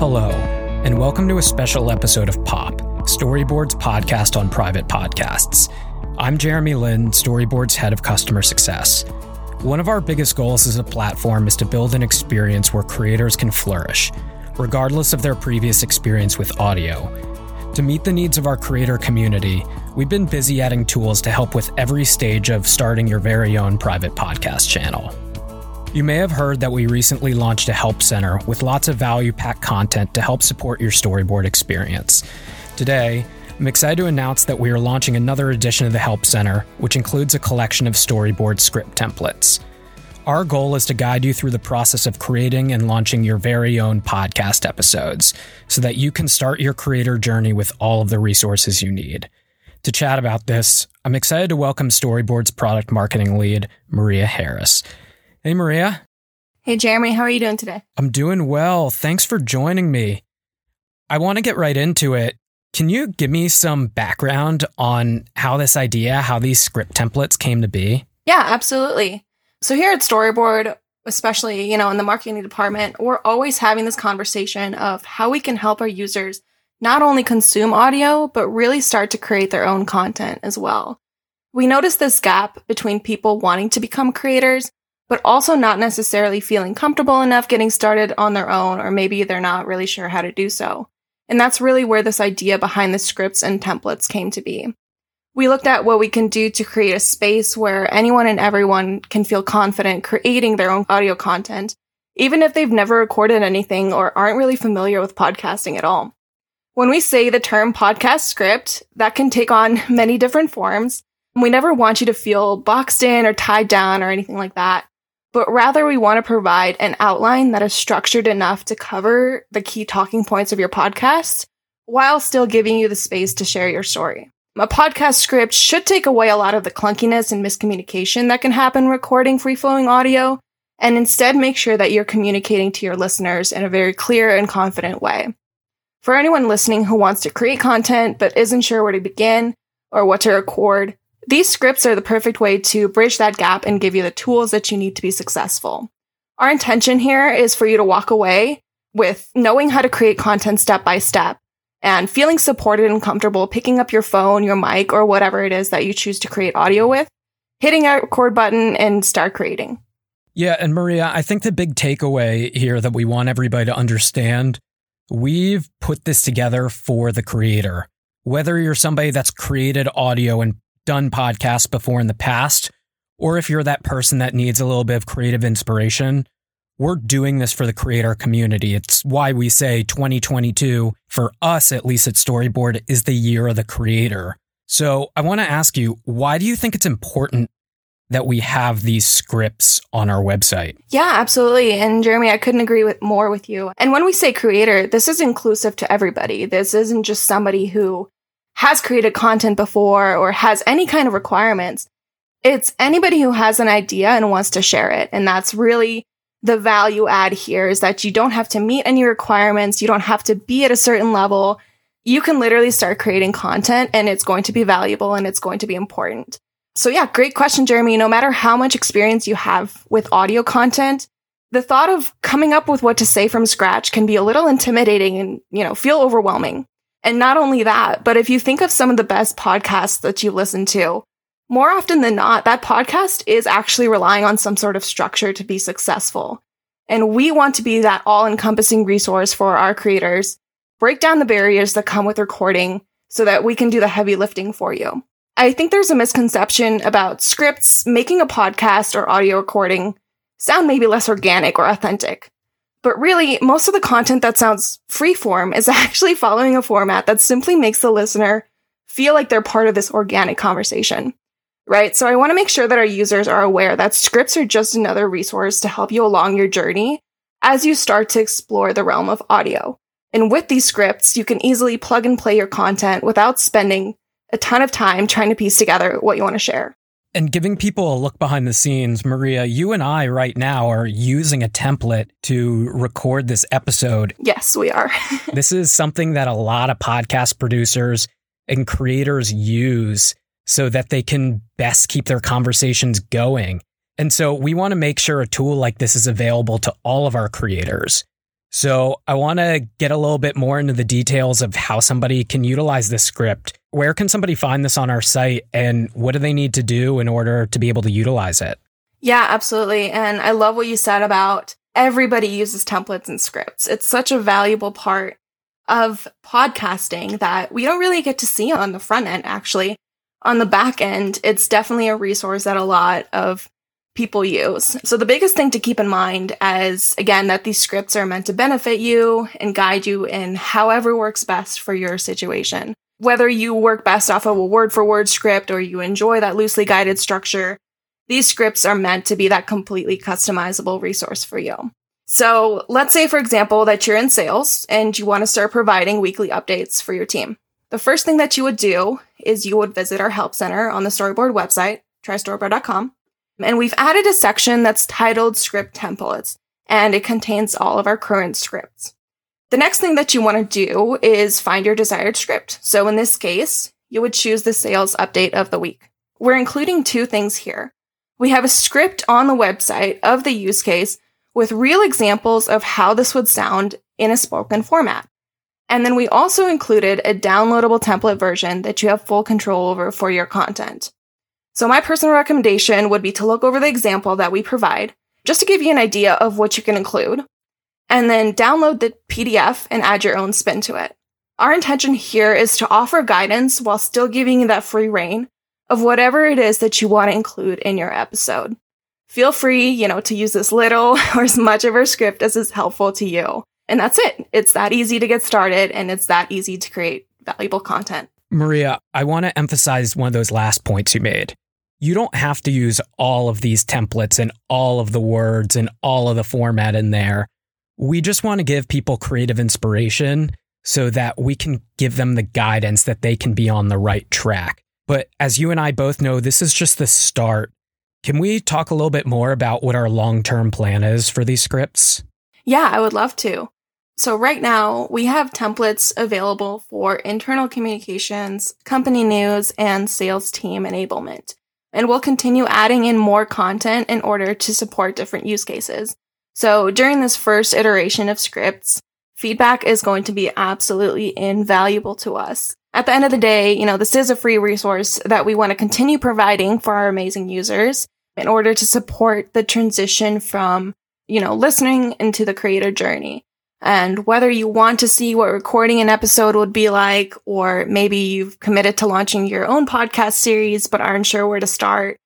Hello, and welcome to a special episode of Pop, Storyboard's podcast on private podcasts. I'm Jeremy Lynn, Storyboard's head of customer success. One of our biggest goals as a platform is to build an experience where creators can flourish, regardless of their previous experience with audio. To meet the needs of our creator community, we've been busy adding tools to help with every stage of starting your very own private podcast channel. You may have heard that we recently launched a help center with lots of value packed content to help support your storyboard experience. Today, I'm excited to announce that we are launching another edition of the Help Center, which includes a collection of storyboard script templates. Our goal is to guide you through the process of creating and launching your very own podcast episodes so that you can start your creator journey with all of the resources you need. To chat about this, I'm excited to welcome Storyboard's product marketing lead, Maria Harris. Hey, Maria. Hey, Jeremy, how are you doing today? I'm doing well. Thanks for joining me. I want to get right into it. Can you give me some background on how this idea, how these script templates came to be? Yeah, absolutely. So here at Storyboard, especially, you know, in the marketing department, we're always having this conversation of how we can help our users not only consume audio, but really start to create their own content as well. We notice this gap between people wanting to become creators but also not necessarily feeling comfortable enough getting started on their own, or maybe they're not really sure how to do so. And that's really where this idea behind the scripts and templates came to be. We looked at what we can do to create a space where anyone and everyone can feel confident creating their own audio content, even if they've never recorded anything or aren't really familiar with podcasting at all. When we say the term podcast script, that can take on many different forms. We never want you to feel boxed in or tied down or anything like that but rather we want to provide an outline that is structured enough to cover the key talking points of your podcast while still giving you the space to share your story. A podcast script should take away a lot of the clunkiness and miscommunication that can happen recording free flowing audio and instead make sure that you're communicating to your listeners in a very clear and confident way. For anyone listening who wants to create content but isn't sure where to begin or what to record, these scripts are the perfect way to bridge that gap and give you the tools that you need to be successful. Our intention here is for you to walk away with knowing how to create content step by step and feeling supported and comfortable picking up your phone, your mic, or whatever it is that you choose to create audio with, hitting a record button and start creating. Yeah, and Maria, I think the big takeaway here that we want everybody to understand we've put this together for the creator. Whether you're somebody that's created audio and done podcasts before in the past, or if you're that person that needs a little bit of creative inspiration, we're doing this for the creator community. It's why we say 2022, for us at least at Storyboard, is the year of the creator. So I want to ask you, why do you think it's important that we have these scripts on our website? Yeah, absolutely. And Jeremy, I couldn't agree with more with you. And when we say creator, this is inclusive to everybody. This isn't just somebody who has created content before or has any kind of requirements. It's anybody who has an idea and wants to share it. And that's really the value add here is that you don't have to meet any requirements. You don't have to be at a certain level. You can literally start creating content and it's going to be valuable and it's going to be important. So yeah, great question, Jeremy. No matter how much experience you have with audio content, the thought of coming up with what to say from scratch can be a little intimidating and, you know, feel overwhelming. And not only that, but if you think of some of the best podcasts that you listen to, more often than not, that podcast is actually relying on some sort of structure to be successful. And we want to be that all encompassing resource for our creators, break down the barriers that come with recording so that we can do the heavy lifting for you. I think there's a misconception about scripts making a podcast or audio recording sound maybe less organic or authentic. But really, most of the content that sounds freeform is actually following a format that simply makes the listener feel like they're part of this organic conversation. Right? So I want to make sure that our users are aware that scripts are just another resource to help you along your journey as you start to explore the realm of audio. And with these scripts, you can easily plug and play your content without spending a ton of time trying to piece together what you want to share. And giving people a look behind the scenes, Maria, you and I right now are using a template to record this episode. Yes, we are. this is something that a lot of podcast producers and creators use so that they can best keep their conversations going. And so we want to make sure a tool like this is available to all of our creators. So I want to get a little bit more into the details of how somebody can utilize this script. Where can somebody find this on our site and what do they need to do in order to be able to utilize it? Yeah, absolutely. And I love what you said about everybody uses templates and scripts. It's such a valuable part of podcasting that we don't really get to see on the front end, actually. On the back end, it's definitely a resource that a lot of people use. So the biggest thing to keep in mind is again that these scripts are meant to benefit you and guide you in however works best for your situation. Whether you work best off of a word for word script or you enjoy that loosely guided structure, these scripts are meant to be that completely customizable resource for you. So let's say, for example, that you're in sales and you want to start providing weekly updates for your team. The first thing that you would do is you would visit our help center on the storyboard website, trystoryboard.com. And we've added a section that's titled script templates and it contains all of our current scripts. The next thing that you want to do is find your desired script. So in this case, you would choose the sales update of the week. We're including two things here. We have a script on the website of the use case with real examples of how this would sound in a spoken format. And then we also included a downloadable template version that you have full control over for your content. So my personal recommendation would be to look over the example that we provide, just to give you an idea of what you can include, and then download the PDF and add your own spin to it. Our intention here is to offer guidance while still giving you that free reign of whatever it is that you want to include in your episode. Feel free, you know, to use as little or as much of our script as is helpful to you. And that's it. It's that easy to get started and it's that easy to create valuable content. Maria, I want to emphasize one of those last points you made. You don't have to use all of these templates and all of the words and all of the format in there. We just want to give people creative inspiration so that we can give them the guidance that they can be on the right track. But as you and I both know, this is just the start. Can we talk a little bit more about what our long term plan is for these scripts? Yeah, I would love to. So right now we have templates available for internal communications, company news, and sales team enablement. And we'll continue adding in more content in order to support different use cases. So during this first iteration of scripts, feedback is going to be absolutely invaluable to us. At the end of the day, you know, this is a free resource that we want to continue providing for our amazing users in order to support the transition from, you know, listening into the creator journey. And whether you want to see what recording an episode would be like, or maybe you've committed to launching your own podcast series but aren't sure where to start,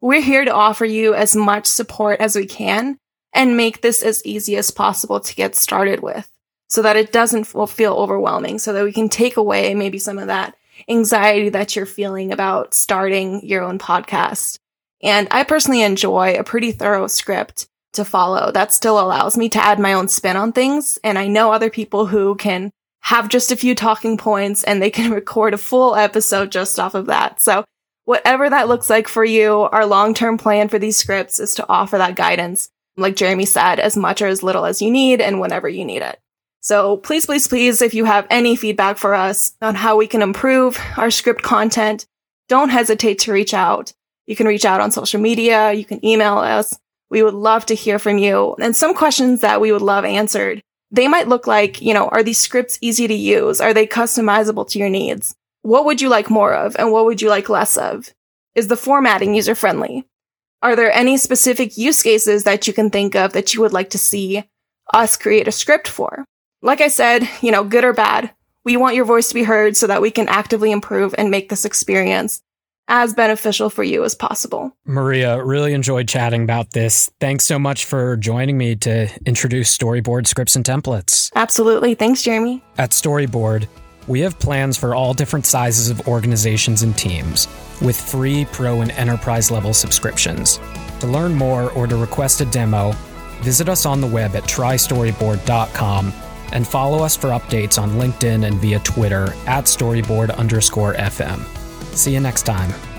we're here to offer you as much support as we can and make this as easy as possible to get started with so that it doesn't feel overwhelming, so that we can take away maybe some of that anxiety that you're feeling about starting your own podcast. And I personally enjoy a pretty thorough script to follow that still allows me to add my own spin on things. And I know other people who can have just a few talking points and they can record a full episode just off of that. So whatever that looks like for you, our long-term plan for these scripts is to offer that guidance. Like Jeremy said, as much or as little as you need and whenever you need it. So please, please, please, if you have any feedback for us on how we can improve our script content, don't hesitate to reach out. You can reach out on social media. You can email us. We would love to hear from you. And some questions that we would love answered. They might look like, you know, are these scripts easy to use? Are they customizable to your needs? What would you like more of and what would you like less of? Is the formatting user friendly? Are there any specific use cases that you can think of that you would like to see us create a script for? Like I said, you know, good or bad, we want your voice to be heard so that we can actively improve and make this experience as beneficial for you as possible. Maria, really enjoyed chatting about this. Thanks so much for joining me to introduce Storyboard scripts and templates. Absolutely. Thanks, Jeremy. At Storyboard, we have plans for all different sizes of organizations and teams with free pro and enterprise level subscriptions. To learn more or to request a demo, visit us on the web at trystoryboard.com and follow us for updates on LinkedIn and via Twitter at storyboard underscore FM. See you next time.